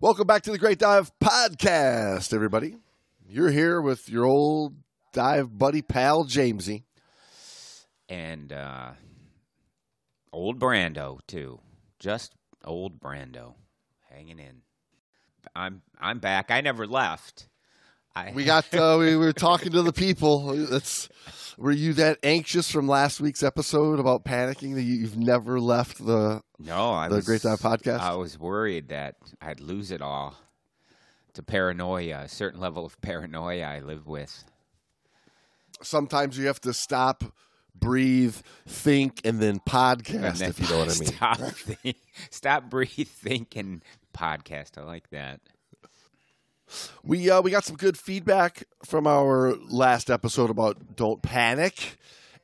Welcome back to the Great Dive Podcast, everybody. You're here with your old dive buddy, pal, Jamesy. and uh, old Brando too. Just old Brando, hanging in. I'm I'm back. I never left. I We got, uh, we were talking to the people. That's, were you that anxious from last week's episode about panicking that you- you've never left the, no, I the was Great Dive Podcast? I was worried that I'd lose it all. A paranoia, a certain level of paranoia I live with. Sometimes you have to stop, breathe, think, and then podcast, And then if you know what I mean. Stop, think, stop, breathe, think, and podcast. I like that. We uh, we got some good feedback from our last episode about don't panic,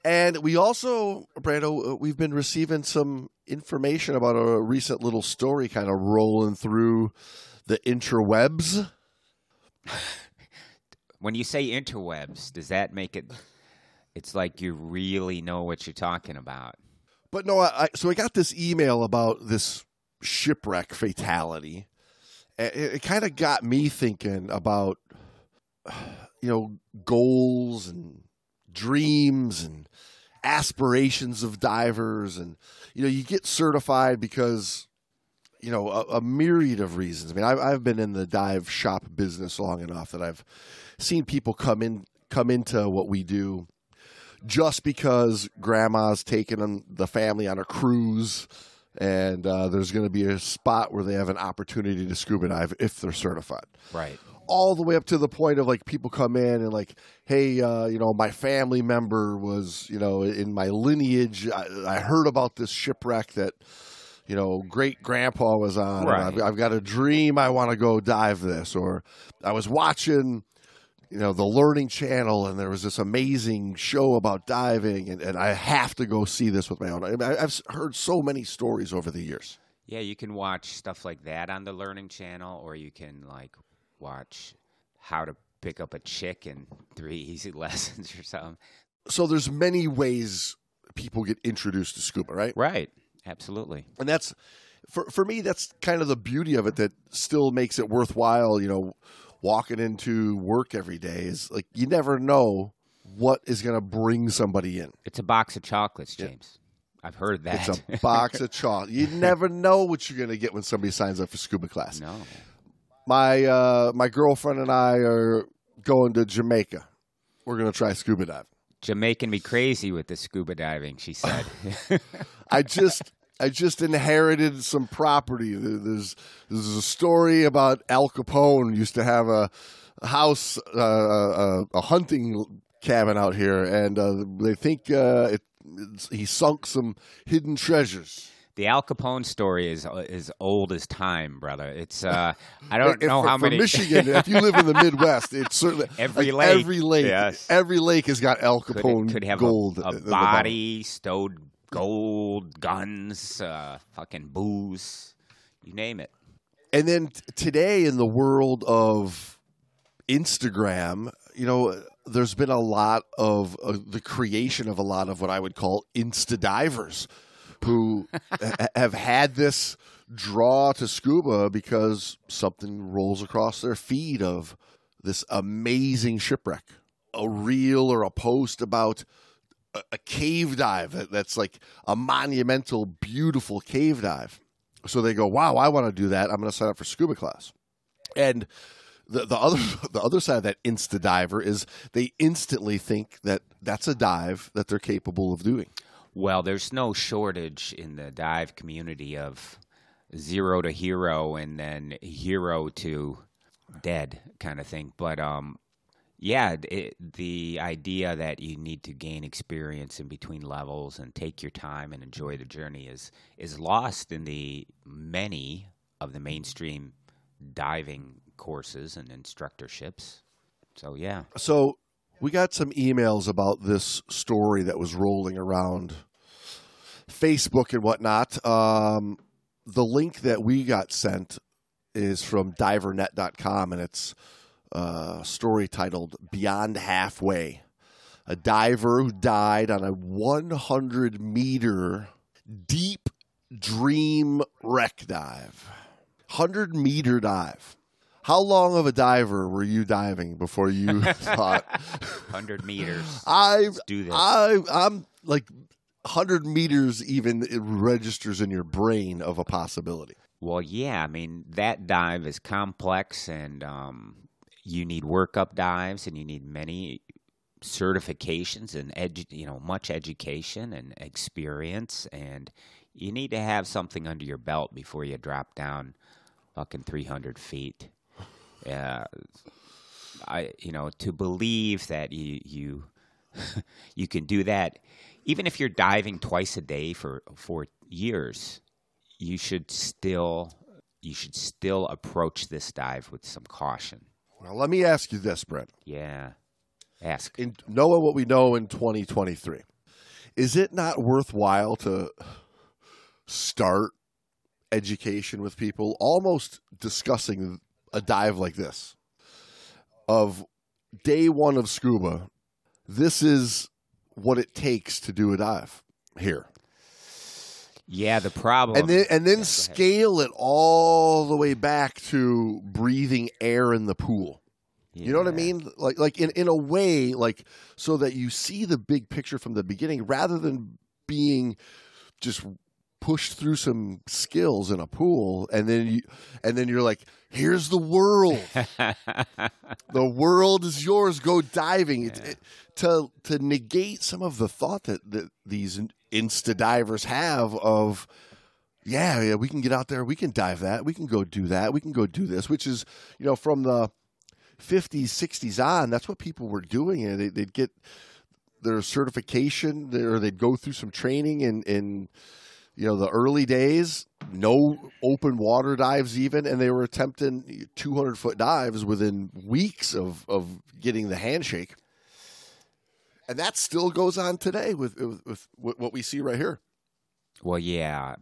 and we also, Brando, uh, we've been receiving some information about a recent little story kind of rolling through the interwebs. When you say interwebs, does that make it? It's like you really know what you're talking about. But no, I, I so I got this email about this shipwreck fatality. It, it kind of got me thinking about, you know, goals and dreams and aspirations of divers, and you know, you get certified because, you know, a, a myriad of reasons. I mean, I've, I've been in the dive shop business long enough that I've seen people come in come into what we do just because grandma's taking them, the family on a cruise and uh, there's going to be a spot where they have an opportunity to scuba dive if they're certified Right. all the way up to the point of like people come in and like hey uh, you know my family member was you know in my lineage i, I heard about this shipwreck that you know great grandpa was on Right. I've, I've got a dream i want to go dive this or i was watching you know the learning channel and there was this amazing show about diving and, and i have to go see this with my own I mean, i've heard so many stories over the years Yeah, you can watch stuff like that on the Learning Channel, or you can like watch how to pick up a chick in three easy lessons or something. so there's many ways people get introduced to scuba right Right. Absolutely. and that's for for me that's kind of the beauty of it that still makes it worthwhile you know walking into work every day is like you never know what is going to bring somebody in It's a box of chocolates, Yeah. James. I've heard that. it's a box of chocolate you never know what you're going to get when somebody signs up for scuba class no. my uh my girlfriend and i are going to jamaica we're going to try scuba diving Jamaican me crazy with the scuba diving, she said. I just I just inherited some property. There's there's a story about Al Capone used to have a house, uh, a, a hunting cabin out here, and uh, they think uh, it, he sunk some hidden treasures. the Al Capone story is is old as time, brother. It's uh, I don't If- know for, how many. Michigan, if you live in the Midwest, it's certainly Every like, lake. Every lake, Yes. every lake has got Al could, Capone could have gold. a, a body stowed gold, guns, uh, fucking booze, you name it. And then t- today, in the world of Instagram, you know, there's been a lot of uh, the creation of a lot of what I would call insta divers who ha- have had this draw to scuba because something rolls across their feed of this amazing shipwreck, a reel or a post about a, cave dive that, that's like a monumental, beautiful cave dive. So they go, "Wow, I want to do that. I'm going to sign up for scuba class." And the the other the other side of that insta diver is they instantly think that that's a dive that they're capable of doing. Well, there's no shortage in the dive community of zero to hero and then hero to dead kind of thing. But um, yeah, it, the idea that you need to gain experience in between levels and take your time and enjoy the journey is is lost in the many of the mainstream diving courses and instructorships. So yeah, So we got some emails about this story that was rolling around Facebook and whatnot. Um, the link that we got sent is from divernet.com and it's a story titled Beyond Halfway. A diver who died on a 100 meter deep dream wreck dive. hundred meter dive. How long of a diver were you diving before you thought Hundred meters. I Let's do this. I I'm like hundred meters even it registers in your brain of a possibility. Well, yeah. I mean, that dive is complex, and um, you need workup dives, and you need many certifications and edu- you know much education and experience, and you need to have something under your belt before you drop down fucking three hundred feet. Uh, I you know to believe that you you you can do that, even if you're diving twice a day for for years you should still you should still approach this dive with some caution. Well, let me ask you this, Brent. Yeah. Ask. In knowing what we know in 2023, is it not worthwhile to start education with people, almost discussing a dive like this? Of day one of scuba, this is what it takes to do a dive here. Yeah, the problem and then and then Yeah, scale it all the way back to breathing air in the pool. You know what I mean? Like like in, in a way, like so that you see the big picture from the beginning rather than being just pushed through some skills in a pool and then you and then you're like, here's the world. the world is yours. Go diving. It- it- to to negate some of the thought that, that these insta divers have of yeah, yeah, we can get out there, we can dive that, we can go do that, we can go do this, which is, you know, from the 50s, 60s on, that's what people were doing. And they, they'd get their certification, or they'd go through some training in, in, you know, the early days, no open water dives even, and they were attempting 200 foot dives within weeks of, of getting the handshake. And that still goes on today with, with, with what we see right here. Well, yeah.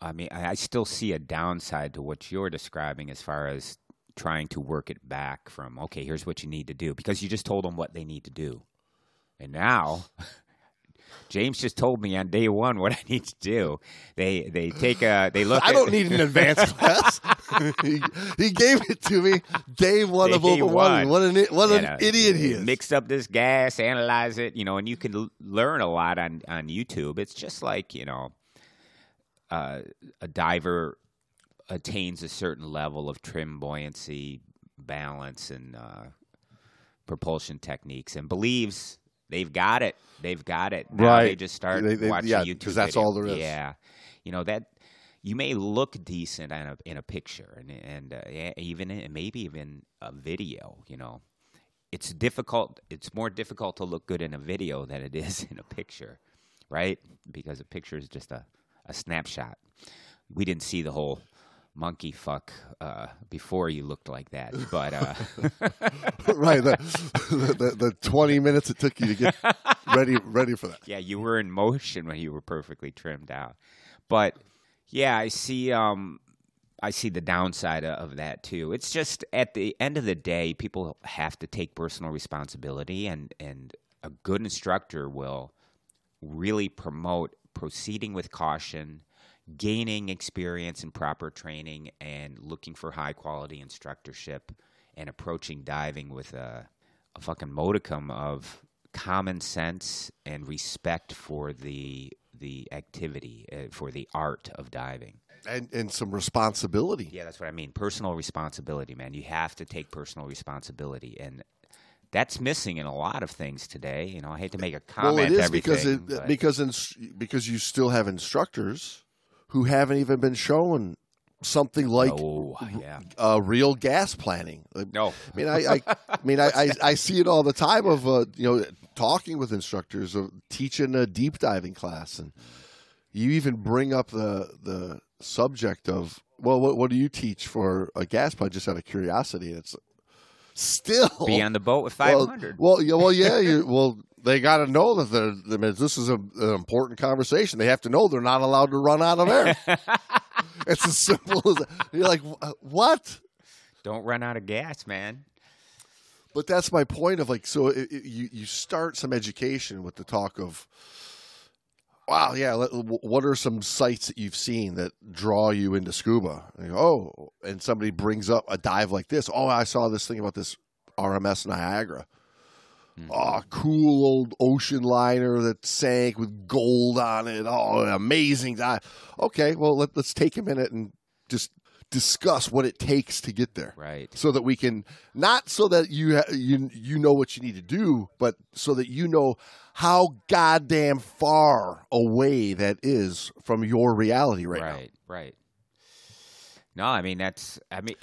I mean, I still see a downside to what you're describing as far as trying to work it back from, okay, here's what you need to do, because you just told them what they need to do. And now, James just told me on day one what I need to do. They they take a they look. I at- don't need an advanced class. He, he gave it to me day one of open one. What an what an know, idiot he is. Mix up this gas, analyze it, you know, and you can l- learn a lot on on YouTube. It's just like you know, uh, a diver attains a certain level of trim, buoyancy, balance, and uh, propulsion techniques, and believes they've got it. They've got it. Now Right. They just start They- they- watching yeah, YouTube 'cause that's video. all there is. Yeah, you know that you may look decent in a in a picture and and uh, even in, maybe even a video. You know, it's difficult. It's more difficult to look good in a video than it is in a picture, right? Because a picture is just a a snapshot. We didn't see the whole monkey fuck uh, before you looked like that, but uh, right. The, the, the, 20 minutes it took you to get ready ready for that. yeah, you were in motion when you were perfectly trimmed out. But yeah, I see. Um, I see the downside of that too. It's just at the end of the day, people have to take personal responsibility, and and a good instructor will really promote proceeding with caution, gaining experience and proper training, and looking for high quality instructorship, and approaching diving with a, a fucking modicum of common sense and respect for the the activity, uh, for the art of diving. And, and some responsibility. Yeah, that's what I mean. Personal responsibility, man. You have to take personal responsibility, and that's missing in a lot of things today. You know, I hate to make a comment. well, it is because it, because ins- because you still have instructors who haven't even been shown something like oh yeah, uh, real gas planning. No, I mean, I, I, I mean, I, I, I see it all the time of uh, you know talking with instructors of teaching a deep diving class, and you even bring up the the subject of well, what, what do you teach for a gas plan? Just out of curiosity, and it's still be on the boat with five hundred. Well, yeah, well, yeah, you, well, they got to know that they're, I mean, this is a, an important conversation. They have to know they're not allowed to run out of air. it's as simple as that. You're like, what? Don't run out of gas, man. But that's my point of like, so it, it- you you start some education with the talk of wow, yeah. What are some sites that you've seen that draw you into scuba? And go, oh, and somebody brings up a dive like this. Oh, I saw this thing about this RMS Niagara. Oh, cool old ocean liner that sank with gold on it. Oh, amazing dive. Okay, well, let, let's take a minute and just discuss what it takes to get there Right. so that we can not so that you ha- you you know what you need to do, but so that you know how goddamn far away that is from your reality right, now. Right. Right. No, I mean that's. I mean,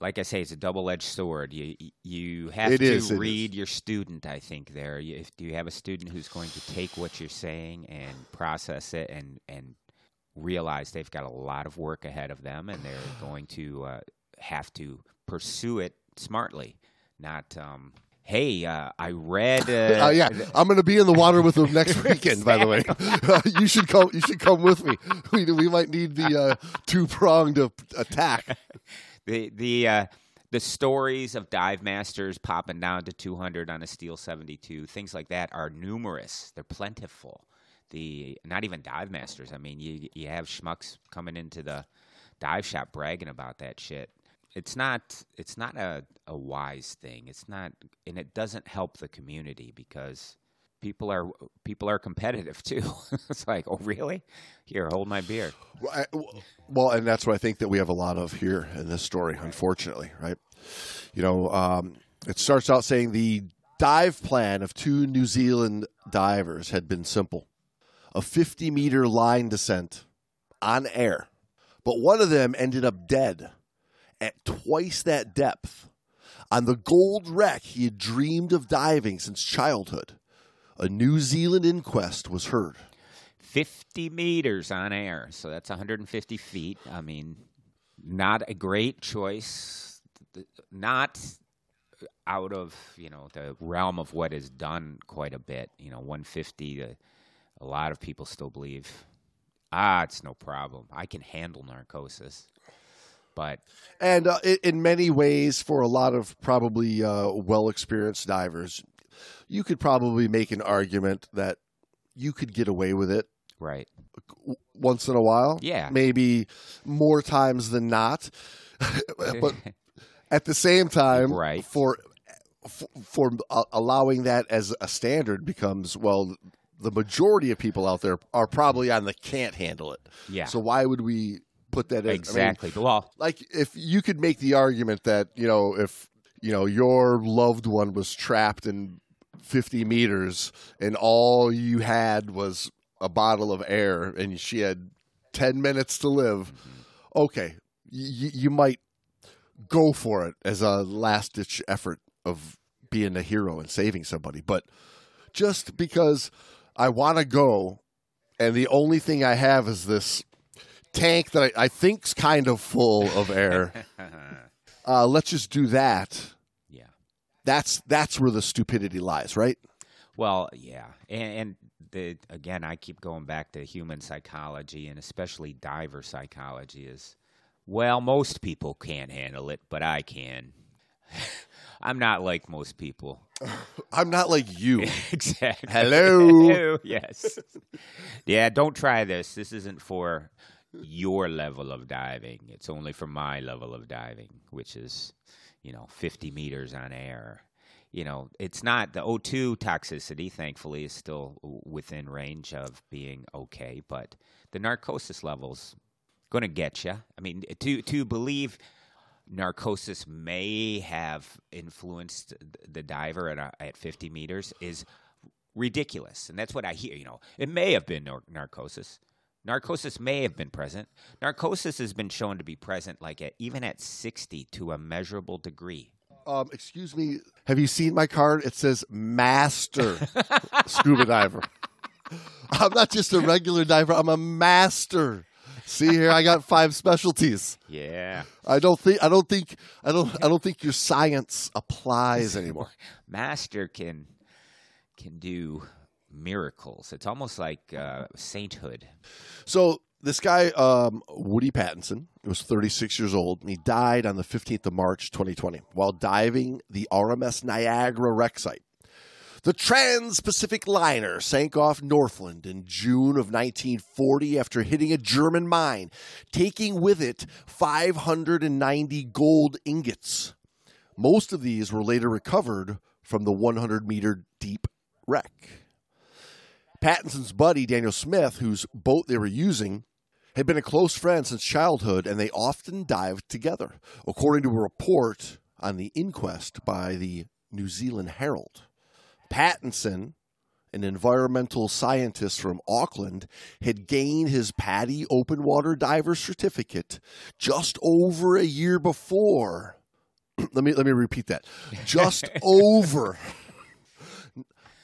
like I say, it's a double-edged sword. You you have It to is, read your student. I think there. You- If do you have a student who's going to take what you're saying and process it and and realize they've got a lot of work ahead of them and they're going to uh, have to pursue it smartly, not. Um, Hey, uh, I read. Uh, Uh, yeah, I'm going to be in the water with them next weekend. By the way, you should come. You should come with me. We we might need the uh, two pronged attack. the the uh, the stories of dive masters popping down to 200 on a steel 72 things like that are numerous they're plentiful the not even dive masters i mean you you have schmucks coming into the dive shop bragging about that shit. It's not it's not a, a wise thing. It's not and it doesn't help the community because people are people are competitive too. It's like oh really? Here hold my beer. Well, and that's what I think that we have a lot of here in this story, unfortunately, right? You know, um, it starts out saying the dive plan of two New Zealand divers had been simple a 50 meter line descent on air, but one of them ended up dead at twice that depth. On the gold wreck he had dreamed of diving since childhood. A New Zealand inquest was heard. 50 meters on air, so that's 150 feet. I mean, not a great choice. Not out of you know the realm of what is done quite a bit. You know, 150. Uh, a lot of people still believe, ah, it's no problem. I can handle narcosis. But And uh, in many ways, for a lot of probably uh, well experienced divers, you could probably make an argument that you could get away with it right, once in a while. Yeah. Maybe more times than not. but at the same time, Right. for for, for uh, allowing that as a standard becomes well the majority of people out there are probably on the can't handle it. Yeah, so why would we put that in? I mean, exactly. Well, like if you could make the argument that you know if you know your loved one was trapped in 50 meters and all you had was a bottle of air and she had 10 minutes to live mm-hmm. okay y- you might go for it as a last ditch effort of being a hero and saving somebody. But just because i want to go and the only thing i have is this tank that I, I think's kind of full of air. uh, let's just do that. yeah. That's that's where the stupidity lies, right? Well, yeah, and, and the again, I keep going back to human psychology and especially diver psychology. Is well, most people can't handle it, but I can. I'm not like most people. I'm not like you. exactly. Hello. yes. Yeah, don't try this. This isn't for your level of diving. It's only for my level of diving, which is, you know, 50 meters on air. You know, it's not the O2 toxicity, thankfully, is still within range of being okay, but the narcosis levels going to get you. I mean, to to believe narcosis may have influenced the diver at a, at 50 meters is ridiculous, and that's what I hear. You know, it may have been nar- narcosis. Narcosis may have been present. Narcosis has been shown to be present, like at, even at 60 to a measurable degree. Um, excuse me. Have you seen my card? It says master scuba diver. I'm not just a regular diver. I'm a master. See here, I got five specialties. Yeah, I don't think I don't think I don't I don't think your science applies anymore. master can can do miracles. It's almost like uh, sainthood. So this guy, um, Woody Pattinson, was 36 years old. And he died on the 15th of March, 2020, while diving the RMS Niagara wreck site. The Trans Pacific liner sank off Northland in June of 1940 after hitting a German mine, taking with it 590 gold ingots. Most of these were later recovered from the 100 meter deep wreck. Pattinson's buddy, Daniel Smith, whose boat they were using, had been a close friend since childhood, and they often dived together, according to a report on the inquest by the New Zealand Herald. Pattinson, an environmental scientist from Auckland, had gained his PADI open water diver certificate just over a year before. let me let me repeat that. Just over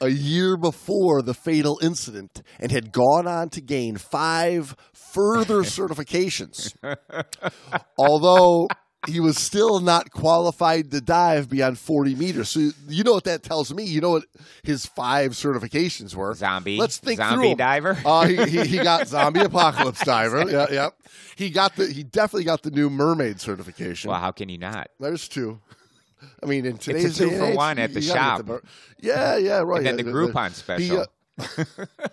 a year before the fatal incident and had gone on to gain five further certifications. Although he was still not qualified to dive beyond 40 meters. So you know what that tells me. You know what his five certifications were. Zombie. Let's think zombie through 'em. diver. Uh, he, he, he got zombie apocalypse diver. Yeah, yeah. He got the. He definitely got the new mermaid certification. well, how can you not? There's two. I mean, in today's two day for age, one at the you gotta get shop. mer- yeah, yeah, right. And then Yeah, the Groupon special. uh,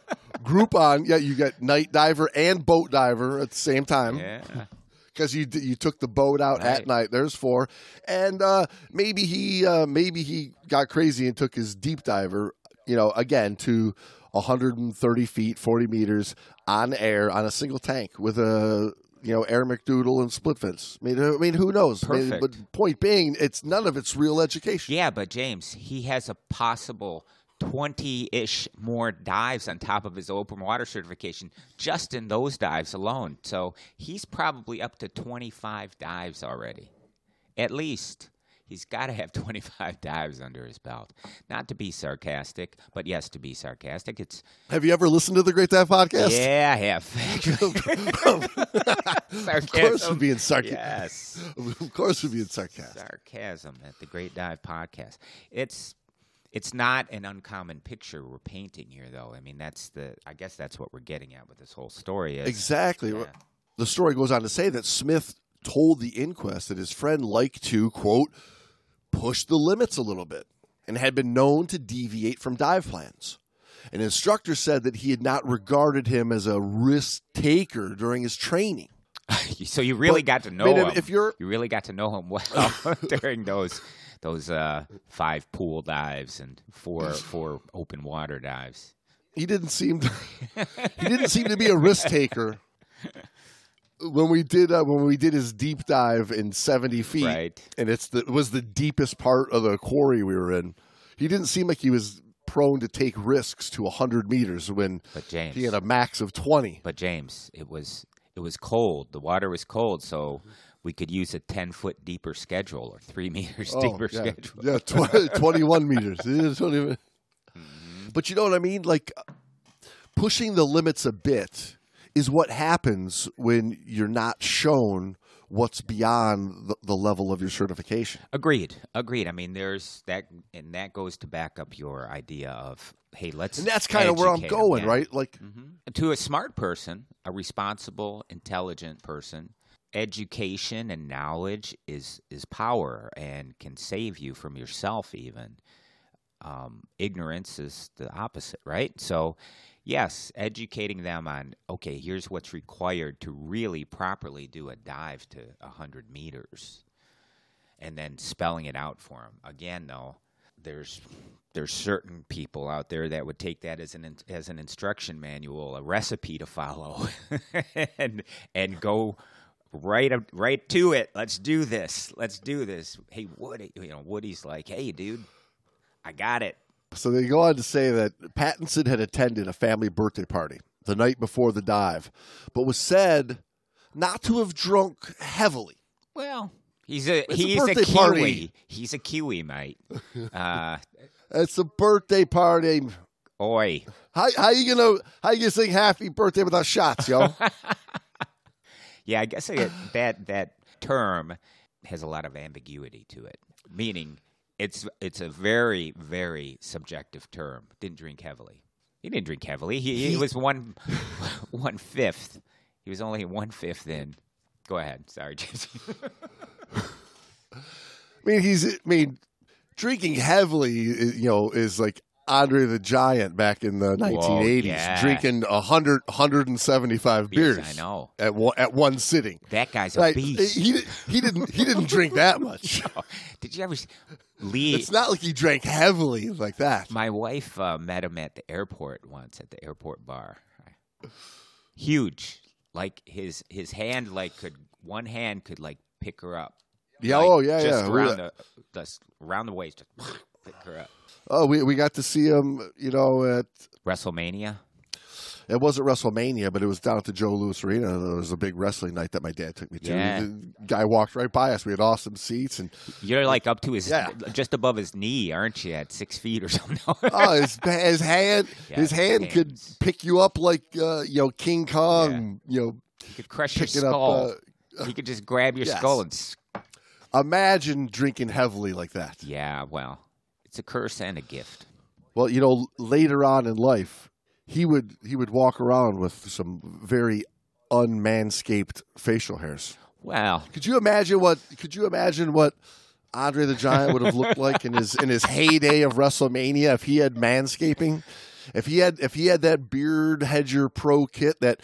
Groupon, yeah, you get night diver and boat diver at the same time yeah. Because you you took the boat out at night. There's four, and uh, maybe he uh, maybe he got crazy and took his deep diver. You know, again to 130 feet, 40 meters on air on a single tank with a you know Air McDoodle and split fins. I mean, I mean, who knows? I mean, Perfect. but point being, it's none of it's real education. Yeah, but James, he has a possible 20 ish more dives on top of his open water certification just in those dives alone. So he's probably up to 25 dives already. At least. He's got to have 25 dives under his belt. Not to be sarcastic, but yes, to be sarcastic. It's, Have you ever listened to the Great Dive podcast? yeah, I have. Of course, we're being sarcastic. Yes. Of course, we're being sarcastic. sarcasm at the Great Dive Podcast. It's it's not an uncommon picture we're painting here, though. I mean, that's the I guess that's what we're getting at with this whole story. Is Exactly. Yeah. The story goes on to say that Smith told the inquest that his friend liked to, quote, push the limits a little bit and had been known to deviate from dive plans. An instructor said that he had not regarded him as a risk taker during his training. so you really But, got to know I mean, him. if you're you really got to know him well during those those uh, five pool dives and four four open water dives. he didn't seem to, he didn't seem to be a risk taker when we did uh, when we did his deep dive in 70 feet Right. and it's the it was the deepest part of the quarry we were in he didn't seem like he was prone to take risks to 100 meters when But James, he had a max of 20 But James, it was it was cold. The water was cold, so we could use a ten foot deeper schedule or three meters deeper yeah, schedule. yeah tw- 21 meters Yeah, 20 Mm-hmm. but you know what i mean like pushing the limits a bit is what happens when you're not shown what's beyond the, the level of your certification Agreed. Agreed. I mean, there's that, and that goes to back up your idea of hey, let's. and that's kind of where i'm going right like mm-hmm. To a smart person, a responsible, intelligent person, education and knowledge is is power and can save you from yourself even. Um, ignorance is the opposite, right? So, yes, educating them on okay, here's what's required to really properly do a dive to hundred meters, and then spelling it out for them. Again, though, there's there's certain people out there that would take that as an as an instruction manual, a recipe to follow, and and go right up, right to it. Let's do this. Let's do this. Hey, Woody, you know, Woody's like, hey, dude, I got it. So they go on to say that Pattinson had attended a family birthday party the night before the dive, but was said not to have drunk heavily. Well, he's a a he's a, birthday Kiwi. party. He's a Kiwi, mate. Uh, It's a birthday party. oi. How, how you gonna how you gonna sing happy birthday without shots, yo? Yeah, I guess I, that that term has a lot of ambiguity to it. Meaning, it's it's a very very subjective term. Didn't drink heavily. He didn't drink heavily. He, he was one one fifth. He was only one fifth in. Go ahead. Sorry, Jesse. I mean, he's I mean, drinking heavily, you know, is like Andre the Giant back in the 1980s, yeah. drinking 100, 175 beers. I know. at one, at one sitting. That guy's a Like, beast. he he didn't he didn't drink that much. Did you ever see Lee? It's not like he drank heavily like that. My wife uh, met him at the airport once at the airport bar. Huge, like his his hand like could one hand could like pick her up. Yeah, Like, oh yeah, just yeah. around the, the around the waist, just pick her up. Oh, we we got to see him. You know, at WrestleMania. it wasn't WrestleMania, but it was down at the Joe Louis Arena. There was a big wrestling night that my dad took me to. Yeah. The guy walked right by us. We had awesome seats, and You're like up to his, Yeah. just above his knee, aren't you? At six feet or something. oh, his his hand Yeah, his hand could pick you up like uh, you know King Kong. You know, he could crush your picking up. skull. Uh, he could just grab your yes. skull and. imagine drinking heavily like that. Yeah, well, it's a curse and a gift. Well, you know, later on in life, he would he would walk around with some very unmanscaped facial hairs. Wow! Could you imagine what? Could you imagine what Andre the Giant would have looked like in his in his heyday of WrestleMania if he had manscaping? If he had if he had that beard hedger pro kit that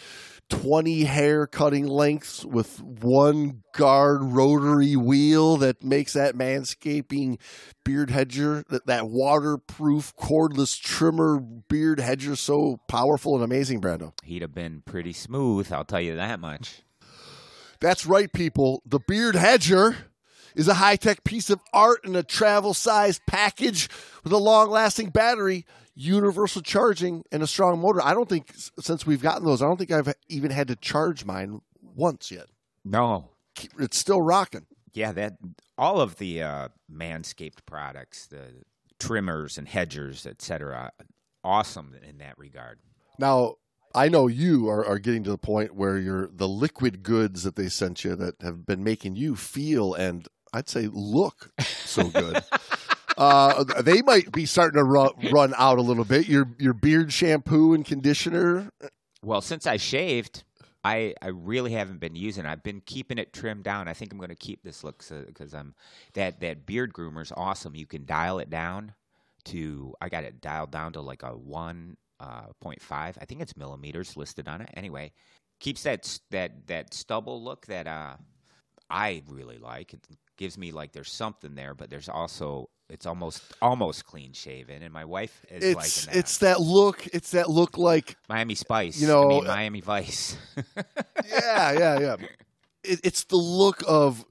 20 hair cutting lengths with one guard rotary wheel that makes that manscaping beard hedger that, that waterproof cordless trimmer beard hedger so powerful and amazing brando he'd have been pretty smooth. I'll tell you that much. That's right, people. The Beard Hedger is a high tech piece of art in a travel sized package with a long lasting battery, universal charging, and a strong motor. I don't think, since we've gotten those, I don't think I've even had to charge mine once yet. No, It's still rocking. yeah, that all of the uh, manscaped products, the trimmers and hedgers, etc., awesome in that regard. Now, I know you are, are getting to the point where you're the liquid goods that they sent you that have been making you feel and I'd say look so good. uh, they might be starting to run, run out a little bit. Your your beard shampoo and conditioner. Well, since I shaved, I I really haven't been using. it. I've been keeping it trimmed down. I think I'm going to keep this look because I'm that that beard groomer's awesome. You can dial it down to I got it dialed down to like a one uh, point five. I think it's millimeters listed on it. Anyway, keeps that that that stubble look that uh I really like. It gives me like there's something there, but there's also it's almost almost clean shaven, and my wife is It's liking that. it's that look. It's that look like Miami Spice. you know, I mean, uh, Miami Vice. yeah yeah yeah. It, it's the look of.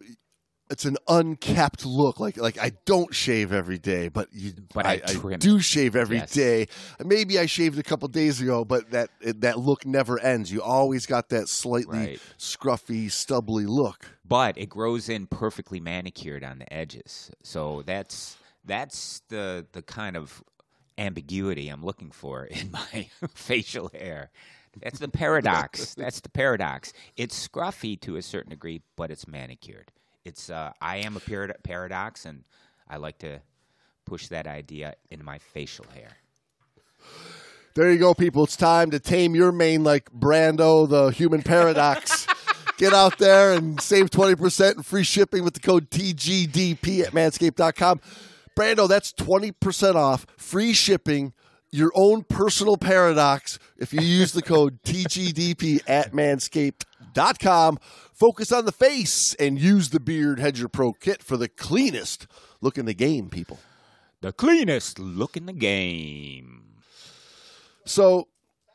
It's an unkept look. Like like I don't shave every day, but you, But I trim do shave every Yes. day. Maybe I shaved a couple days ago, but that that look never ends. You always got that slightly Right. scruffy, stubbly look. but it grows in perfectly manicured on the edges. So that's that's the the kind of ambiguity I'm looking for in my facial hair. That's the paradox. that's the paradox. It's scruffy to a certain degree, but it's manicured. It's uh, I am a parad- paradox, and I like to push that idea in my facial hair. There you go, people. It's time to tame your mane like Brando, the human paradox. Get out there and save 20% and free shipping with the code TGDP at manscaped.com. Brando, that's 20% off, free shipping, your own personal paradox if you use the code TGDP at manscaped.com. Focus on the face and use the Beard Hedger Pro kit for the cleanest look in the game, people. The cleanest look in the game. So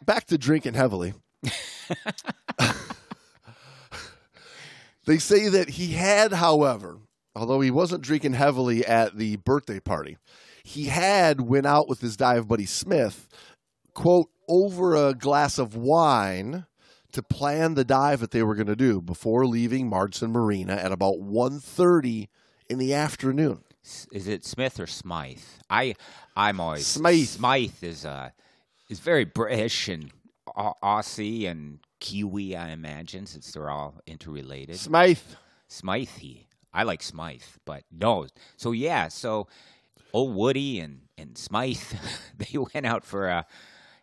back to drinking heavily. they say that he had, however, although he wasn't drinking heavily at the birthday party, he had went out with his dive buddy Smith, quote, over a glass of wine to plan the dive that they were going to do before leaving Marsden Marina at about 1.30 in the afternoon. Is it Smith or Smythe? I I'm always Smythe. Smythe is uh is very British and Aussie and Kiwi. I imagine since they're all interrelated. Smythe. Smythe. I like Smythe, but no. So yeah. So old Woody and and Smythe they went out for a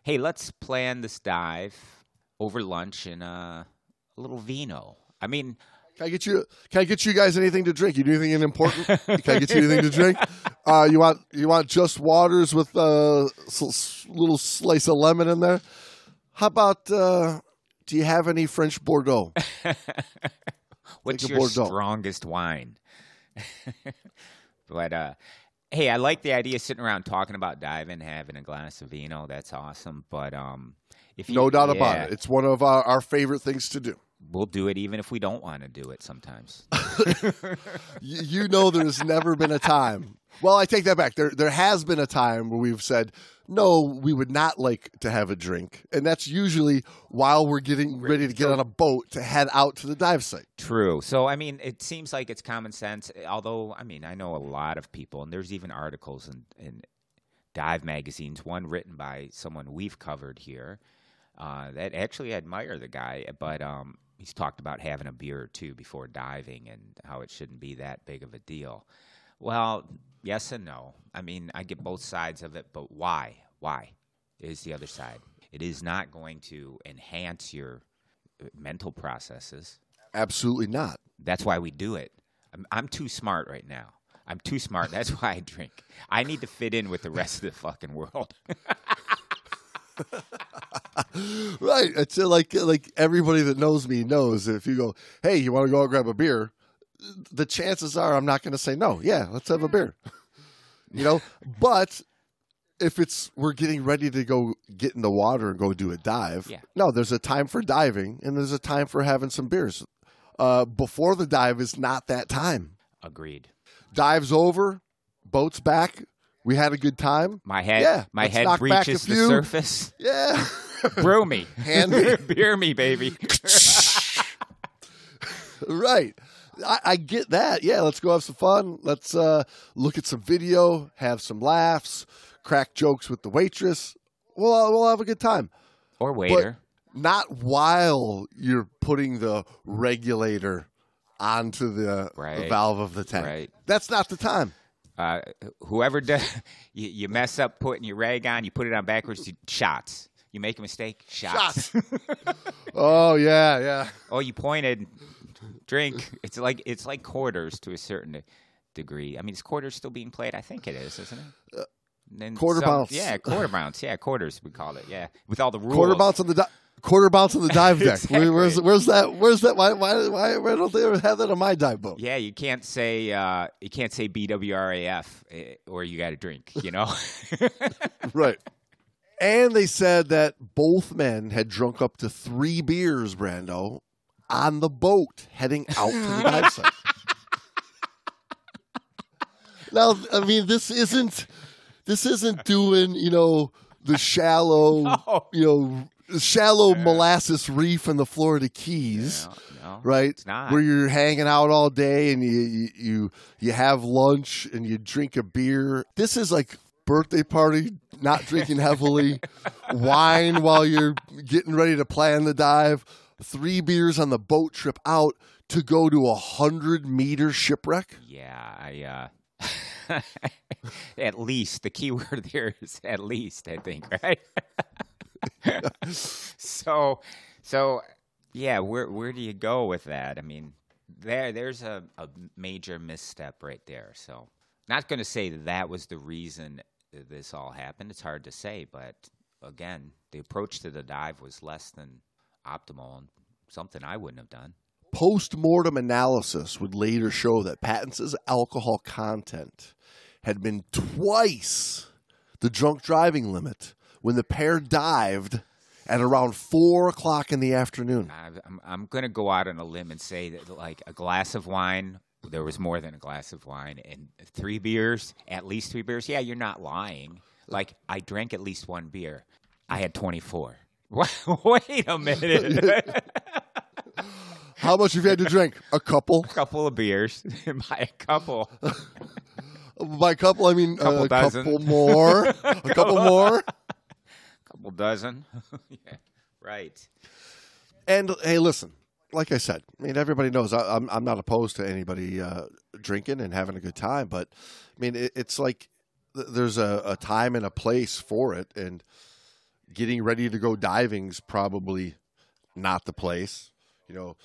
hey let's plan this dive over lunch and uh, a little vino. I mean Can I get you? Can I get you guys anything to drink? You do anything important? Can I get you anything to drink? Uh, you want you want just waters with a little slice of lemon in there? How about? Uh, do you have any French Bordeaux? What's your Bordeaux. strongest wine? but uh, hey, I like the idea of sitting around talking about diving, having a glass of vino. That's awesome. But um, if you, No doubt about it. It's one of our, our favorite things to do. we'll do it even if we don't want to do it sometimes. you know there's never been a time. Well, I take that back. There there has been a time where we've said no, we would not like to have a drink, and that's usually while we're getting ready to get on a boat to head out to the dive site. True. So, I mean, it seems like it's common sense. Although, I mean, I know a lot of people, and there's even articles in, in dive magazines, one written by someone we've covered here, uh, that actually admire the guy, but um, he's talked about having a beer or two before diving and how it shouldn't be that big of a deal. Well, yes and no. I mean, I get both sides of it, but why? Why is the other side? It is not going to enhance your uh, mental processes. Absolutely not. That's why we do it. I'm, I'm too smart right now. I'm too smart. That's why I drink. I need to fit in with the rest of the fucking world. Right. It's like like everybody that knows me knows if you go, hey, you want to go out and grab a beer? The chances are I'm not going to say no. Yeah, let's have a beer. you know, but if it's we're getting ready to go get in the water and go do a dive, Yeah. no, there's a time for diving and there's a time for having some beers. Uh, before the dive is not that time. Agreed. Dive's over, boat's back. We had a good time. My head, Yeah, my head knock back a reaches the surface. Yeah. Brew me, Hand me. beer me, baby. right. I, I get that. Yeah, let's go have some fun. Let's uh, look at some video, have some laughs, crack jokes with the waitress. We'll we'll have a good time. or waiter. Not while you're putting the regulator onto the, the valve of the tank. Right. That's not the time. Uh, whoever does, you, you mess up putting your rag on, you put it on backwards. You, shots. You make a mistake. Shots. Oh yeah, yeah. oh, you pointed. Drink. It's like it's like quarters to a certain degree. I mean, is quarters still being played? I think it is, isn't it? Then Uh, quarter some- bounce. Yeah, quarter bounce. Yeah, quarters. We call it. Yeah, with all the rules. Quarter bounce on the di- quarter bounce on the dive deck. Exactly. Where's where's that? Where's that? Why why why, why don't they ever have that on my dive boat? Yeah, you can't say uh, you can't say BWRAF eh, or you got to drink. You know. Right. And they said that both men had drunk up to three beers, Brando, on the boat heading out to the dive site. now, I mean, this isn't this isn't doing, you know, the shallow, No. you know, shallow molasses reef in the Florida Keys. no, no, Right, where you're hanging out all day and you, you you you have lunch and you drink a beer. This is like birthday party, not drinking heavily, wine while you're getting ready to plan the dive, three beers on the boat trip out to go to a hundred meter shipwreck. Yeah, I. Uh, at least the key word there is at least. I think right. so, so yeah, where where do you go with that? I mean, there there's a, a major misstep right there. So, not going to say that that was the reason this all happened. It's hard to say, but again, the approach to the dive was less than optimal and something I wouldn't have done. Post mortem analysis would later show that Pattinson's alcohol content had been twice the drunk driving limit when the pair dived at around four o'clock in the afternoon. I'm I'm gonna go out on a limb and say that like a glass of wine, there was more than a glass of wine, and three beers, at least three beers. Yeah, you're not lying. Like I drank at least one beer. I had 24. Wait a minute. How much have you had to drink? A couple. A couple of beers. By a couple. By a couple, I mean Couple a dozen. couple more. a couple more. A couple dozen. yeah. Right. And hey, listen, like I said, I mean, everybody knows I, I'm I'm not opposed to anybody uh, drinking and having a good time, but I mean, it, it's like th- there's a, a time and a place for it, and getting ready to go diving's probably not the place. You know,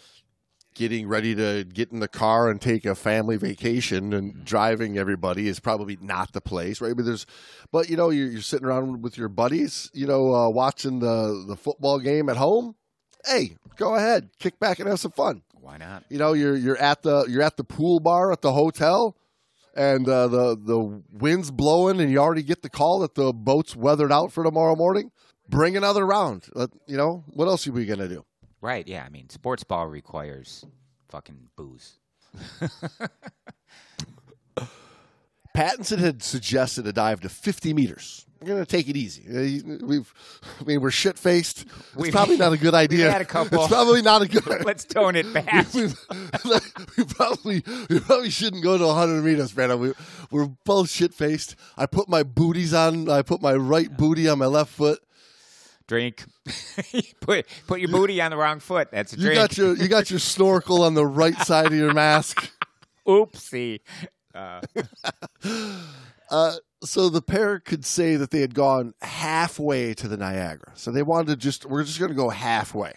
getting ready to get in the car and take a family vacation and driving everybody is probably not the place, right? But there's, but you know, you're, you're sitting around with your buddies, you know, uh, watching the the football game at home. Hey, go ahead, kick back and have some fun. Why not? You know, you're you're at the you're at the pool bar at the hotel, and uh, the the wind's blowing, and you already get the call that the boat's weathered out for tomorrow morning. Bring another round. Let- You know, what else are we gonna do? Right? Yeah. I mean, sports ball requires fucking booze. Pattinson had suggested a dive to 50 meters. We're gonna take it easy. Uh, We've, I mean, we're shit faced. It's probably not a good idea. we had a couple. It's probably not a good. idea. Let's tone it back. we, we probably we probably shouldn't go to 100 meters, Brandon. We, we're both shit faced. I put my booties on. I put my right booty on my left foot. Drink. put put your booty on the wrong foot. That's a You drink. got your you got your snorkel on the right side of your mask. Oopsie. Uh, Uh, so the pair could say that they had gone halfway to the Niagara. So they wanted to just we're just going to go halfway.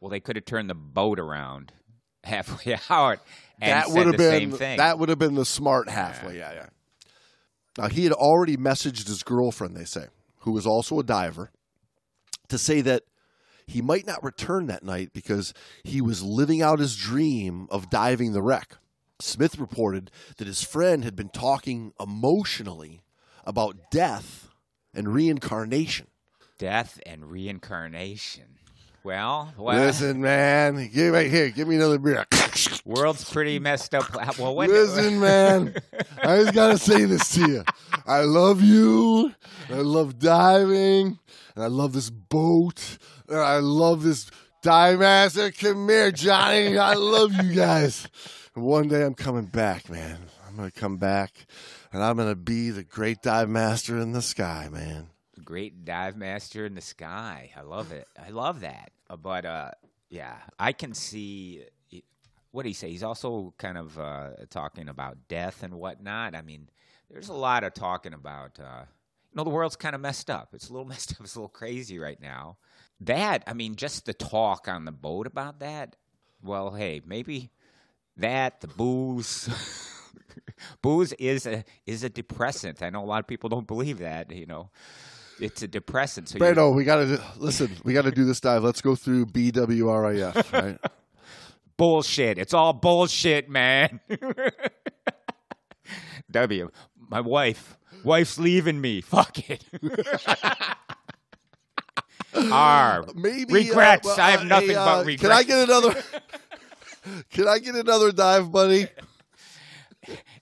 well, they could have turned the boat around halfway out and that would have been that would have been the smart halfway. Yeah, yeah. Now he had already messaged his girlfriend. They say, who was also a diver, to say that he might not return that night because he was living out his dream of diving the wreck. Smith reported that his friend had been talking emotionally about death and reincarnation. Death and reincarnation. Well, well Listen, man, give right here, give me another beer. world's pretty messed up. Well, when Listen, man, I just gotta say this to you. I love you. I love diving, and I love this boat. And I love this dive master. Come here, Johnny. I love you guys. And one day I'm coming back, man. I'm gonna come back, and I'm gonna be the great dive master in the sky, man. Great dive master in the sky. I love it. I love that. Uh, But uh, yeah, I can see. What did he say? He's also kind of uh, talking about death and whatnot. I mean, there's a lot of talking about. Uh, you know, the world's kind of messed up. It's a little messed up. It's a little crazy right now. That I mean, just the talk on the boat about that. Well, hey, maybe that the booze. booze is a is a depressant. I know a lot of people don't believe that. You know, it's a depressant. So Brando, we gotta listen. We gotta do this dive. Let's go through BWRAF, right? bullshit. It's all bullshit, man. w. My wife. Wife's leaving me. Fuck it. R. Maybe Regrets. uh, I have uh, nothing but uh, regrets. Can I get another? can I get another dive, buddy?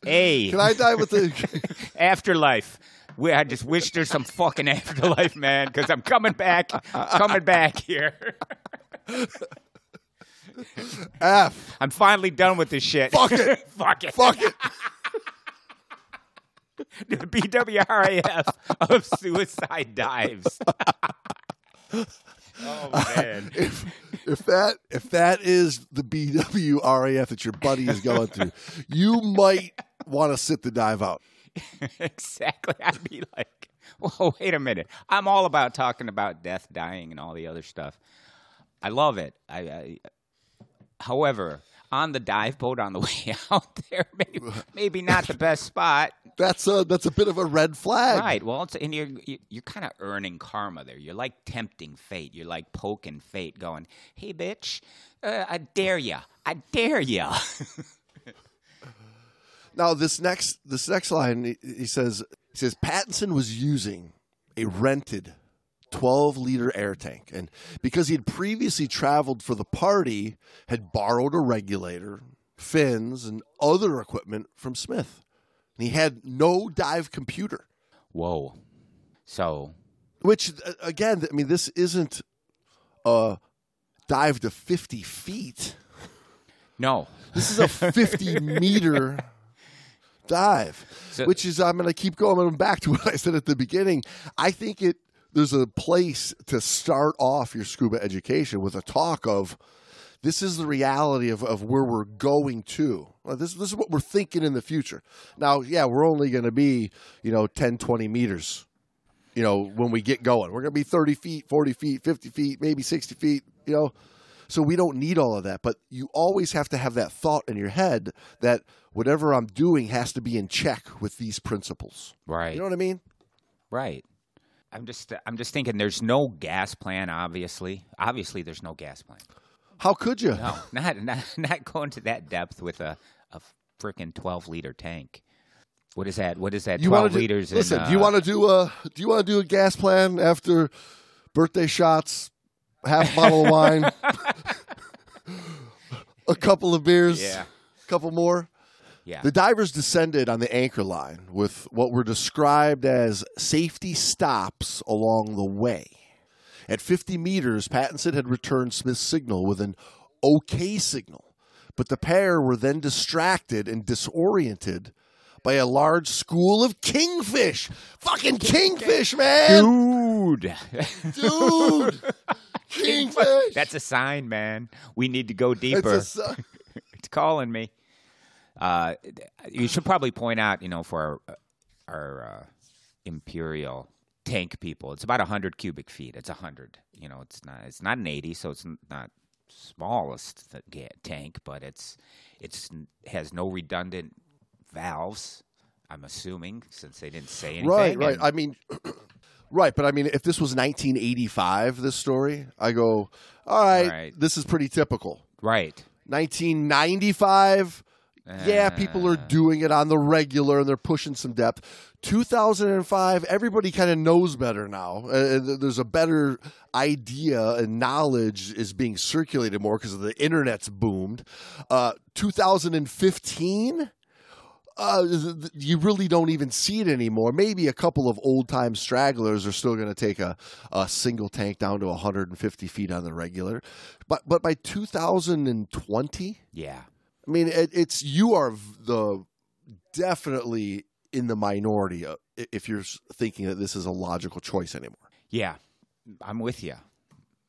A. Can I dive with the? afterlife. We, I just wish there's some fucking afterlife, man, because I'm coming back. coming back here. F. I'm finally done with this shit. Fuck it. Fuck it. Fuck it. the BWRAF of suicide dives. oh man. If if that if that is the BWRAF that your buddy is going through, you might want to sit the dive out. exactly. I'd be like, whoa, wait a minute. I'm all about talking about death, dying, and all the other stuff. I love it. I, I however, on the dive boat on the way out there, maybe, maybe not the best spot. That's a that's a bit of a red flag. Right. Well, it's, and you're you- you're kind of earning karma there. You're like tempting fate. You're like poking fate, going, "Hey, bitch, uh, I dare you. I dare ya." Now this next this next line he, he says he says Pattinson was using a rented 12 liter air tank and because he had previously traveled for the party had borrowed a regulator, fins and other equipment from Smith. And he had no dive computer, Whoa. So which uh, again I mean this isn't a dive to 50 feet. no. This is a 50 meter dive, So- which is I'm going to keep going back to what I said at the beginning. I think it there's a place to start off your scuba education with a talk of this is the reality of, of where we're going to. This, this is what we're thinking in the future. Now, yeah, we're only going to be, you know, 10, 20 meters, you know, when we get going. We're going to be 30 feet, 40 feet, 50 feet, maybe 60 feet, you know. So we don't need all of that. But you always have to have that thought in your head that whatever I'm doing has to be in check with these principles. Right. You know what I mean? Right. I'm just I'm just thinking there's no gas plan obviously. Obviously there's no gas plan. How could you? No, not not not going to that depth with a a freaking 12 liter tank. What is that? What is that? You 12 want to liters listen? in, do you uh, want to do a Do you want to do a gas plan after birthday shots, half bottle of wine, a couple of beers, Yeah. a couple more? Yeah. The divers descended on the anchor line with what were described as safety stops along the way. At 50 meters, Pattinson had returned Smith's signal with an OK signal, but the pair were then distracted and disoriented by a large school of kingfish. Fucking kingfish, man! Dude. Dude! Kingfish! That's a sign, man. We need to go It's deeper. a si- it's calling me. Uh, you should probably point out, you know, for our, our uh, imperial tank people, it's about hundred cubic feet. It's hundred. You know, it's not. It's not an eighty, so it's not smallest tank, but it's it's has no redundant valves. I'm assuming since they didn't say anything. Right, right. and- I mean, right, but I mean, if this was 1985, this story, I go, all right, Right. this is pretty typical. right. 1995, yeah, people are Uh, doing it on the regular and they're pushing some depth. 2005, everybody kind of knows better now. Uh, there's a better idea and knowledge is being circulated more because the internet's boomed. Uh, 2015, uh, you really don't even see it anymore. Maybe a couple of old time stragglers are still going to take a, a single tank down to 150 feet on the regular, but but by 2020, Yeah. I mean it, it's you are the definitely in the minority uh, if you're thinking that this is a logical choice anymore. Yeah, I'm with you.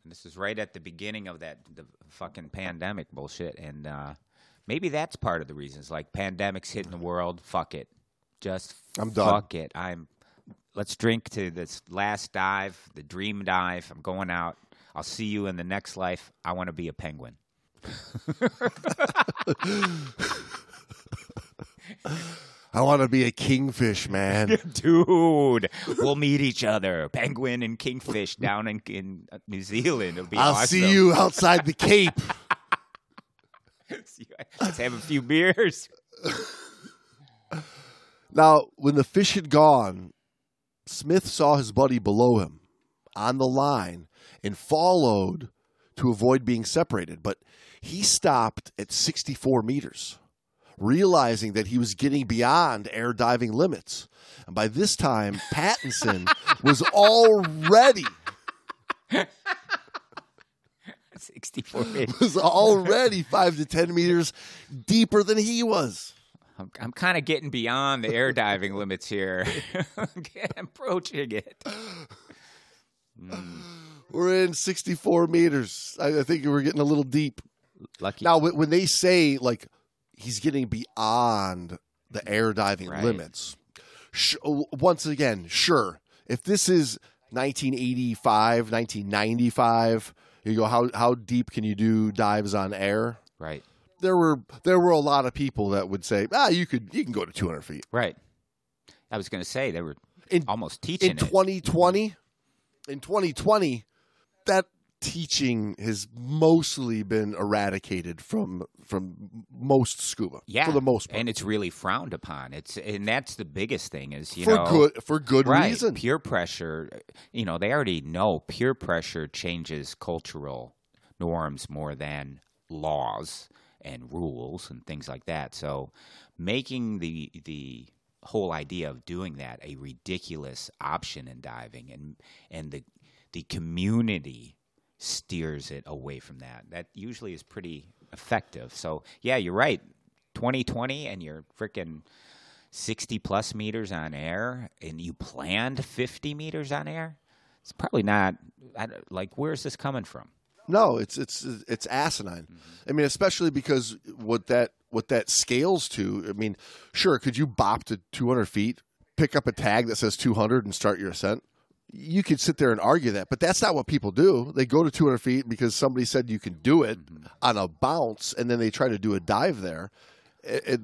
This is right at the beginning of that the fucking pandemic bullshit, and uh, maybe that's part of the reasons. Like pandemics hitting the world, fuck it, just I'm done. fuck it. I'm. Let's drink to this last dive, the dream dive. I'm going out. I'll see you in the next life. I want to be a penguin. I want to be a kingfish, man. Dude, we'll meet each other, penguin and kingfish down in, in uh, New Zealand. It'll be I'll awesome. see you outside the Cape. Let's have a few beers. Now, when the fish had gone, Smith saw his buddy below him on the line and followed to avoid being separated. But he stopped at 64 meters, realizing that he was getting beyond air diving limits. And by this time, Pattinson was already 64 minutes. was already five to 10 meters deeper than he was. I'm, I'm kind of getting beyond the air diving limits here. I'm approaching it. Hmm. We're in 64 meters. I, I think we're getting a little deep. Lucky. Now, when they say like he's getting beyond the air diving Right. limits, sh- once again, sure. If this is 1985, 1995, you go how how deep can you do dives on air? Right. There were there were a lot of people that would say, ah, you could you can go to 200 feet. Right. I was going to say they were In almost teaching in it. 2020, in 2020, that teaching has mostly been eradicated from from most scuba. yeah, for the most part. and it's really frowned upon. It's and that's the biggest thing is you for know good for good right, reason. Peer pressure, you know, they already know peer pressure changes cultural norms more than laws and rules and things like that. So making the the whole idea of doing that a ridiculous option in diving and and the the community steers it away from that. That usually is pretty effective. So yeah, you're right. 2020 and you're freaking 60 plus meters on air and you planned 50 meters on air it's probably not I like where's this coming from No, it's it's it's asinine. Mm-hmm. I mean, especially because what that what that scales to. I mean, sure, could you bop to 200 feet, pick up a tag that says 200, and start your ascent? You could sit there and argue that, but that's not what people do. They go to 200 feet because somebody said you can do it Mm-hmm. on a bounce, and then they try to do a dive there. It, it-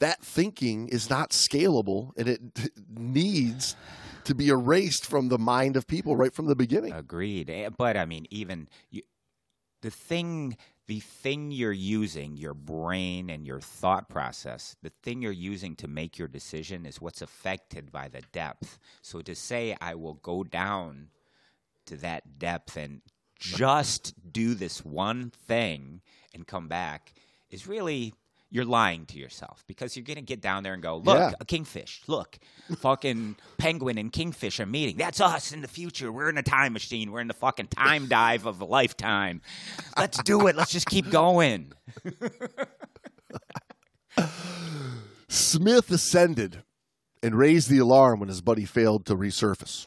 that thinking is not scalable, and it needs to be erased from the mind of people right from the beginning. Agreed. Eh, But I mean, even you, the thing, the thing you're using, your brain and your thought process, the thing you're using to make your decision is what's affected by the depth. So to say I will go down to that depth and just do this one thing and come back is really you're lying to yourself because you're going to get down there and go, look, Yeah. a kingfish. Look, fucking penguin and kingfish are meeting. That's us in the future. We're in a time machine. We're in the fucking time dive of a lifetime. Let's do it. Let's just keep going. Smith ascended and raised the alarm when his buddy failed to resurface.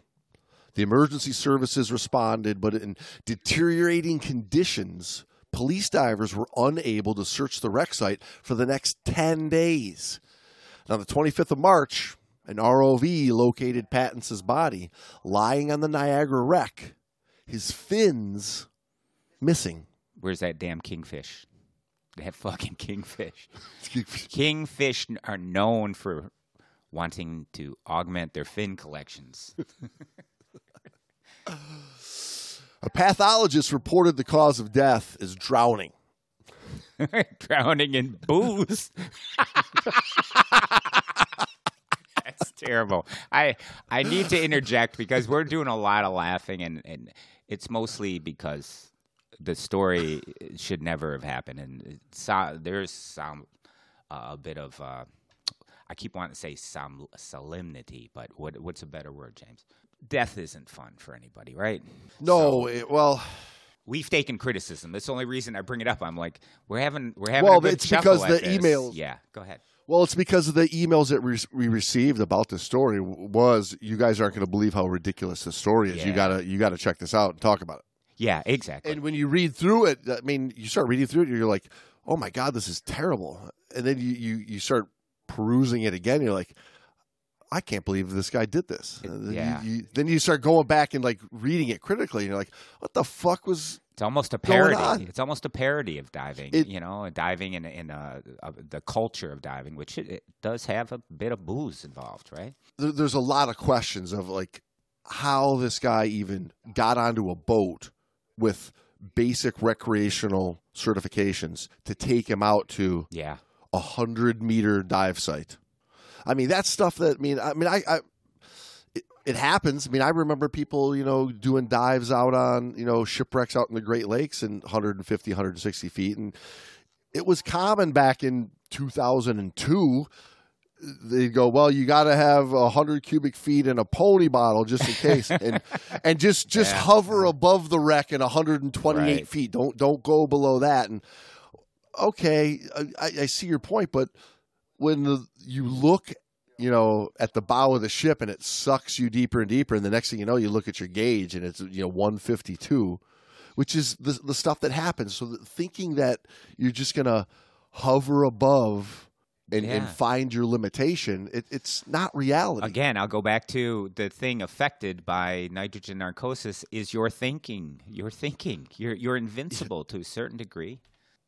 The emergency services responded, but in deteriorating conditions, police divers were unable to search the wreck site for the next 10 days. On the 25th of March, an ROV located Pattinson's body lying on the Niagara wreck, his fins missing. Where's that damn kingfish? That fucking kingfish. Kingfish are known for wanting to augment their fin collections. A pathologist reported the cause of death is drowning. drowning in booze. That's terrible. I I need to interject because we're doing a lot of laughing, and, and it's mostly because the story should never have happened, and uh, there's some uh, a bit of uh, I keep wanting to say some solemnity, but what what's a better word, James? Death isn't fun for anybody, right? No, it, eh, well, We've taken criticism. That's the only reason I bring it up. I'm like, we're having we're having Well, a good it's because the this. emails- Yeah, go ahead. Well, it's because of the emails that we received about this story. Was you guys aren't going to believe how ridiculous this story is? You gotta you gotta check this out and talk about it. Yeah, exactly. And when you read through it, I mean, you start reading through it, you're like, oh my god, this is terrible. And then you you, you start perusing it again. You're like, I can't believe this guy did this. Yeah. You, you, then you start going back and like reading it critically, and you're like, what the fuck was? it's almost a parody. It's almost a parody of diving. It- you know, diving in in uh, uh, the culture of diving, which it, it does have a bit of booze involved, right? There, there's a lot of questions of like how this guy even got onto a boat with basic recreational certifications to take him out to Yeah. a hundred meter dive site. I mean, that's stuff that I mean, I mean, I, I it, it happens. I mean, I remember people, you know, doing dives out on, you know, shipwrecks out in the Great Lakes in 150, 160 feet, and it was common back in 2002. They'd go, well, you got to have a hundred cubic feet in a pony bottle just in case, and and just just Yeah. hover above the wreck at 128 Right. feet. Don't don't go below that. And okay, I, I see your point, but when the, you look, you know, at the bow of the ship and it sucks you deeper and deeper, and the next thing you know, you look at your gauge and it's you know 152, which is the the stuff that happens. So thinking that you're just gonna hover above and, and find your limitation, it, it's not reality. Again, I'll go back to the thing affected by nitrogen narcosis is your thinking. Your thinking. You're you're invincible to a certain degree.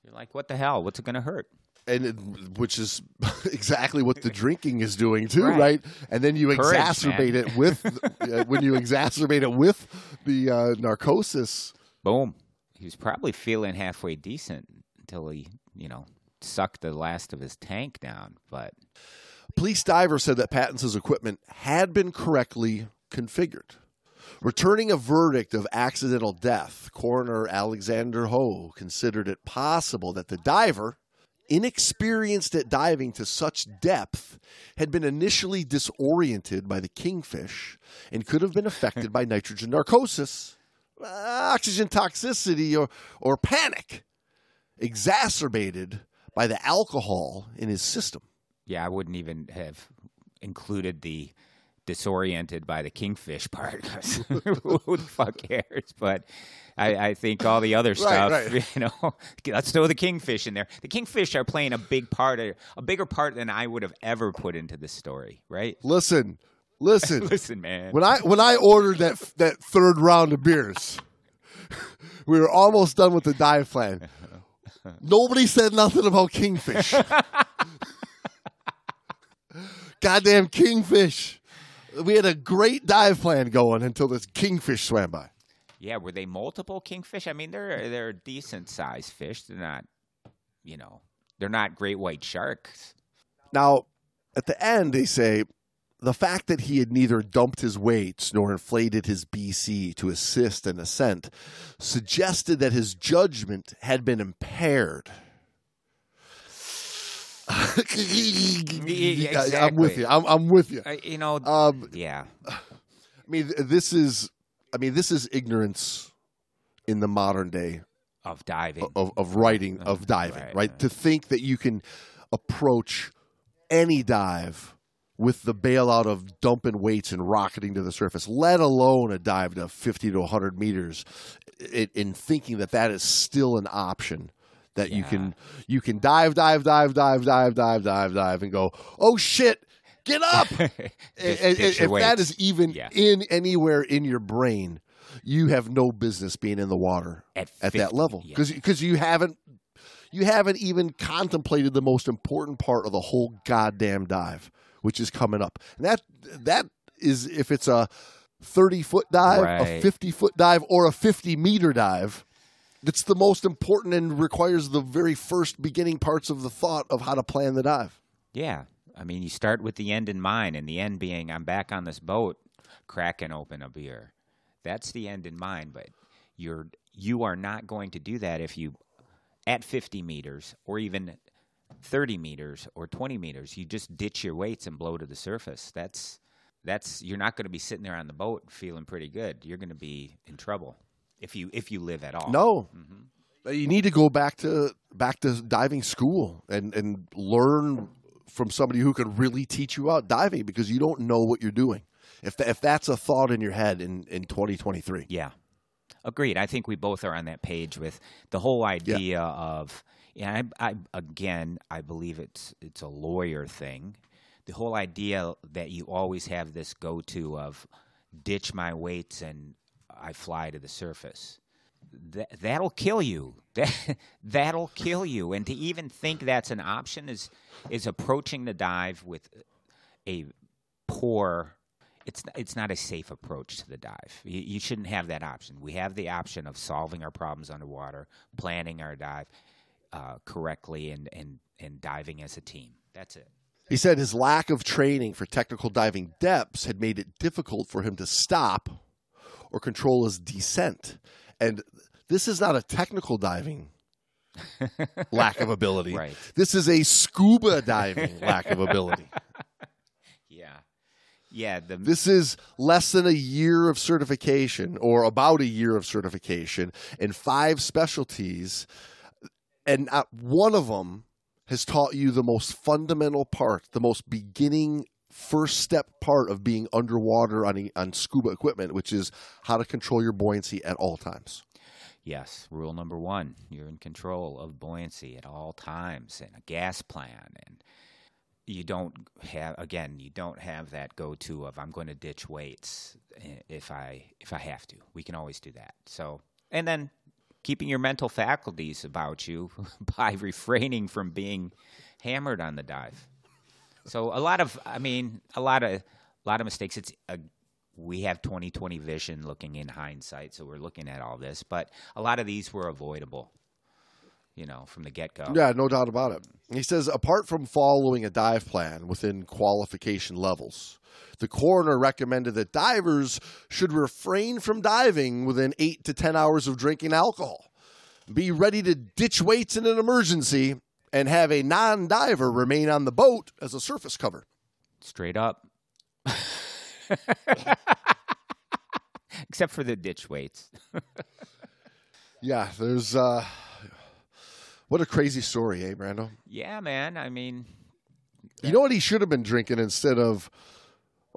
You're like, what the hell? What's it going to hurt? And it, which is exactly what the drinking is doing too, right? Right. And then you Courage, exacerbate man. it with uh, when you exacerbate it with the uh, narcosis. Boom. He was probably feeling halfway decent until he, you know, sucked the last of his tank down. But Police diver said that Pattinson's equipment had been correctly configured. Returning a verdict of accidental death, coroner Alexander Ho considered it possible that the diver, inexperienced at diving to such depth, had been initially disoriented by the kingfish and could have been affected by nitrogen narcosis, uh, oxygen toxicity, or, or panic, exacerbated by the alcohol in his system. yeah, I wouldn't even have included the disoriented by the kingfish part. who the fuck cares? But I, I think all the other stuff, right. you know, let's throw the kingfish in there. The kingfish are playing a big part, of, a bigger part than I would have ever put into this story, right? Listen, Listen, Listen, man. when I when I ordered that that third round of beers, we were almost done with the dive plan. Nobody said nothing about kingfish. Goddamn kingfish. We had a great dive plan going until this kingfish swam by. yeah, were they multiple kingfish? I mean, they're they're decent sized fish. They're not, you know, they're not great white sharks. Now, at the end, they say the fact that he had neither dumped his weights nor inflated his BC to assist an ascent suggested that his judgment had been impaired. Yeah, I'm with you. I'm, I'm with you. Uh, you know, Um, yeah, I mean, this is, I mean, this is ignorance in the modern day of diving. of, of writing of diving, Right, right, right. To think that you can approach any dive with the bailout of dumping weights and rocketing to the surface, let alone a dive to 50 to 100 meters, in thinking that that is still an option. That you can you can dive, dive, dive, dive, dive, dive, dive, dive, and go, oh shit, get up! Just And- and- if that weights. even Yeah. in anywhere in your brain, you have no business being in the water At at 50, that level yeah. because you haven't you haven't even contemplated the most important part of the whole goddamn dive, which is coming up. And that that is if it's a thirty foot dive, a fifty foot dive, or a fifty meter dive. It's the most important and requires the very first beginning parts of the thought of how to plan the dive. Yeah. I mean, you start with the end in mind, and the end being I'm back on this boat, cracking open a beer. That's the end in mind, but you're you are not going to do that if you at 50 meters or even 30 meters or 20 meters. You just ditch your weights and blow to the surface. That's that's you're not going to be sitting there on the boat feeling pretty good. You're going to be in trouble if you if you live at all. No. Uh, You need to go back to back to diving school and and learn from somebody who can really teach you out diving because you don't know what you're doing. If if that's a thought in your head in in 2023. Yeah. Agreed. I think we both are on that page with the whole idea of yeah, I, I again, I believe it's it's a lawyer thing. The whole idea that you always have this go to of ditch my weights and I fly to the surface. That that'll kill you. That that'll kill you. And to even think that's an option is is approaching the dive with a poor it's it's not a safe approach to the dive. You, you shouldn't have that option. We have the option of solving our problems underwater, planning our dive uh, correctly, and, and and diving as a team. That's it. He said his lack of training for technical diving depths had made it difficult for him to stop or control his descent. And this is not a technical diving lack of ability. Right. This is a scuba diving lack of ability. Yeah, yeah. The This is less than a year of certification, or about a year of certification, and five specialties, and not one of them has taught you the most fundamental part, the most beginning first step part of being underwater on on scuba equipment, which is how to control your buoyancy at all times. Yes, rule number one: you're in control of buoyancy at all times, and a gas plan, and you don't have again, you don't have that go-to of I'm going to ditch weights if I if I have to. We can always do that. So, and then keeping your mental faculties about you by refraining from being hammered on the dive. So a lot of, I mean, a lot of, a lot of mistakes. It's a, we have 2020 vision looking in hindsight, so we're looking at all this, but a lot of these were avoidable, you know, from the get go. Yeah, no doubt about it. He says, apart from following a dive plan within qualification levels, the coroner recommended that divers should refrain from diving within eight to 10 hours of drinking alcohol, be ready to ditch weights in an emergency, and have a non diver remain on the boat as a surface cover. Straight up. Except for the ditch weights. Yeah, there's, uh, what a crazy story, eh, Brando? yeah, man. I mean, You know what he should have been drinking instead of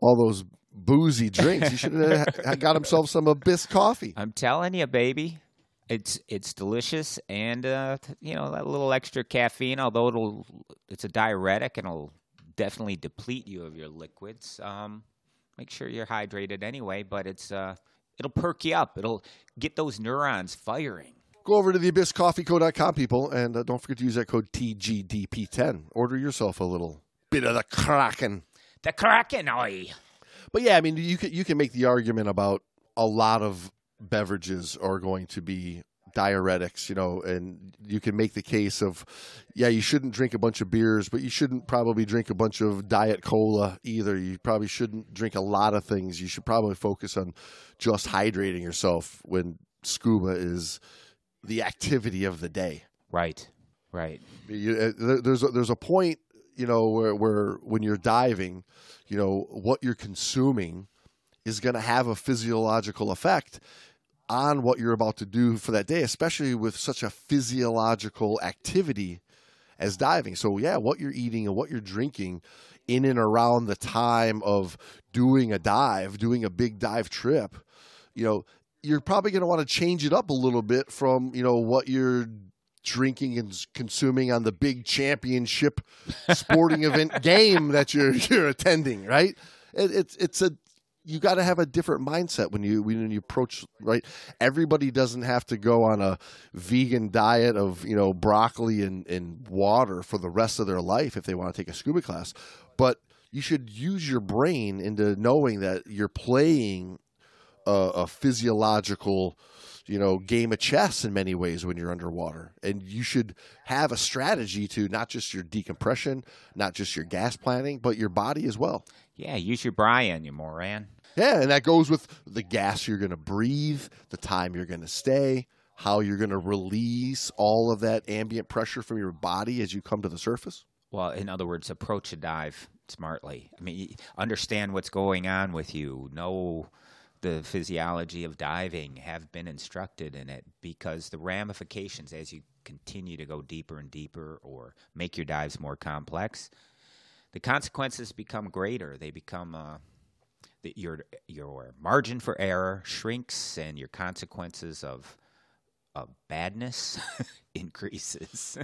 all those boozy drinks? He should have got himself some Abyss coffee. I'm telling you, baby, it's it's delicious, and uh, you know that little extra caffeine. Although it'll it's a diuretic and it'll definitely deplete you of your liquids. Um, make sure you're hydrated anyway. But it's uh, it'll perk you up. It'll get those neurons firing. Go over to theabysscoffeeco.com, people, and uh, don't forget to use that code TGDP10. Order yourself a little bit of the Kraken. The Kraken eye. But yeah, I mean, you can you can make the argument about a lot of beverages are going to be diuretics, you know, and you can make the case of, yeah, you shouldn't drink a bunch of beers, but you shouldn't probably drink a bunch of diet cola either. You probably shouldn't drink a lot of things. You should probably focus on just hydrating yourself when scuba is the activity of the day. Right. Right. You, uh, there's a, there's a point, you know, where, where when you're diving, you know, what you're consuming is going to have a physiological effect on what you're about to do for that day, especially with such a physiological activity as diving. So yeah, what you're eating and what you're drinking in and around the time of doing a dive, doing a big dive trip, you know, you're probably going to want to change it up a little bit from, you know, what you're drinking and consuming on the big championship sporting event game that you're you're attending, right? It, it's it's a you got to have a different mindset when you when you approach right. Everybody doesn't have to go on a vegan diet of you know broccoli and, and water for the rest of their life if they want to take a scuba class, but you should use your brain into knowing that you're playing a, a physiological you know game of chess in many ways when you're underwater and you should have a strategy to not just your decompression not just your gas planning but your body as well Yeah. Use your Brian, you moron. Yeah and that goes with the gas you're going to breathe the time you're going to stay how you're going to release all of that ambient pressure from your body as you come to the surface Well, in other words, approach a dive smartly. I mean, understand what's going on with you. Know the physiology of diving. Have been instructed in it because the ramifications as you continue to go deeper and deeper or make your dives more complex, the consequences become greater. They become uh, the, your your margin for error shrinks, and your consequences of of badness increases.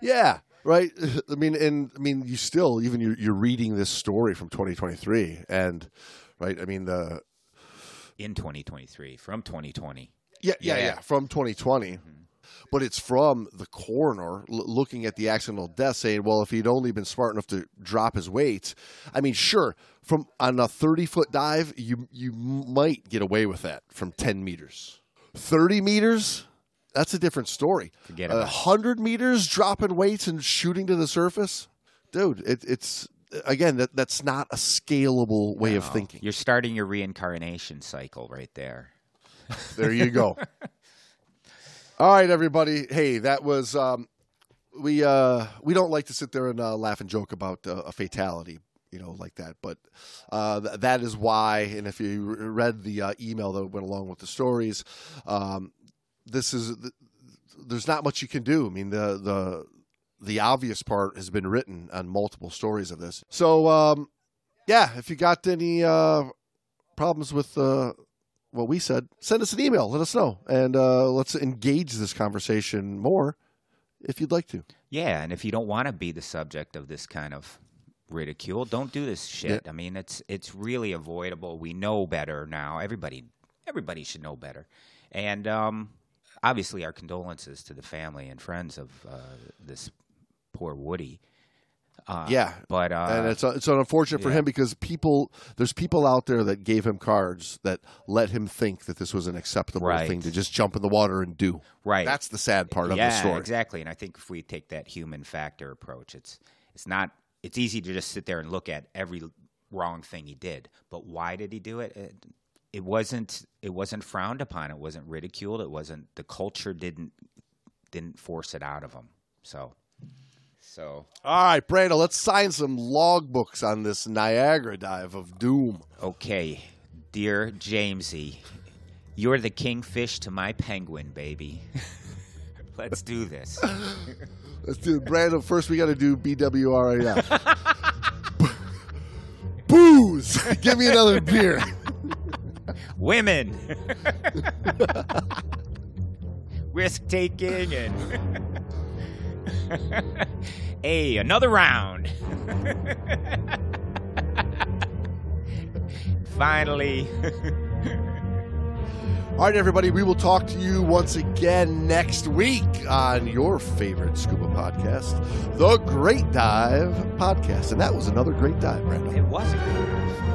Yeah, right. I mean, and I mean, you still even you're, you're reading this story from 2023, and right. I mean, the in 2023 from 2020. yeah, yeah, yeah, Yeah. from 2020, but it's from the coroner l- looking at the accidental death, saying, "Well, if he'd only been smart enough to drop his weight, I mean, sure, from on a 30 foot dive, you you might get away with that from 10 meters, 30 meters." That's a different story. Forget about it. hundred meters dropping weights and shooting to the surface, dude. It, it's again that that's not a scalable way of thinking. You're starting your reincarnation cycle right there. There you go. All right, everybody. Hey, that was um, we. Uh, we don't like to sit there and uh, laugh and joke about uh, a fatality, you know, like that. But uh, th- that is why. And if you re- read the uh, email that went along with the stories, um, this is th- there's not much you can do. I mean, the the the obvious part has been written on multiple stories of this. So, um, yeah, if you got any uh, problems with uh, what we said, send us an email. Let us know, and uh, let's engage this conversation more if you'd like to. Yeah, and if you don't want to be the subject of this kind of ridicule, don't do this shit. I mean, it's it's really avoidable. We know better now. Everybody everybody should know better. And um, obviously, our condolences to the family and friends of uh, this poor Woody. Uh, Yeah, but uh, and it's it's unfortunate for yeah. him because people there's people out there that gave him cards that let him think that this was an acceptable Right. thing to just jump in the water and do. right. That's the sad part of the story. exactly. And I think if we take that human factor approach, it's it's not it's easy to just sit there and look at every wrong thing he did, but why did he do it? It, it wasn't it wasn't frowned upon. It wasn't ridiculed. It wasn't the culture didn't didn't force it out of him. So so All right, Brando, let's sign some logbooks on this Niagara dive of doom. okay, dear Jamesy, you're the kingfish to my penguin, baby. Let's do this. Let's do it. Brando, first we got to do BWRAF. Booze! Give me another beer. women risk taking and hey another round finally. All right, everybody, we will talk to you once again next week on your favorite scuba podcast, the Great Dive Podcast. And that was another great dive, Brandon. it was a great dive.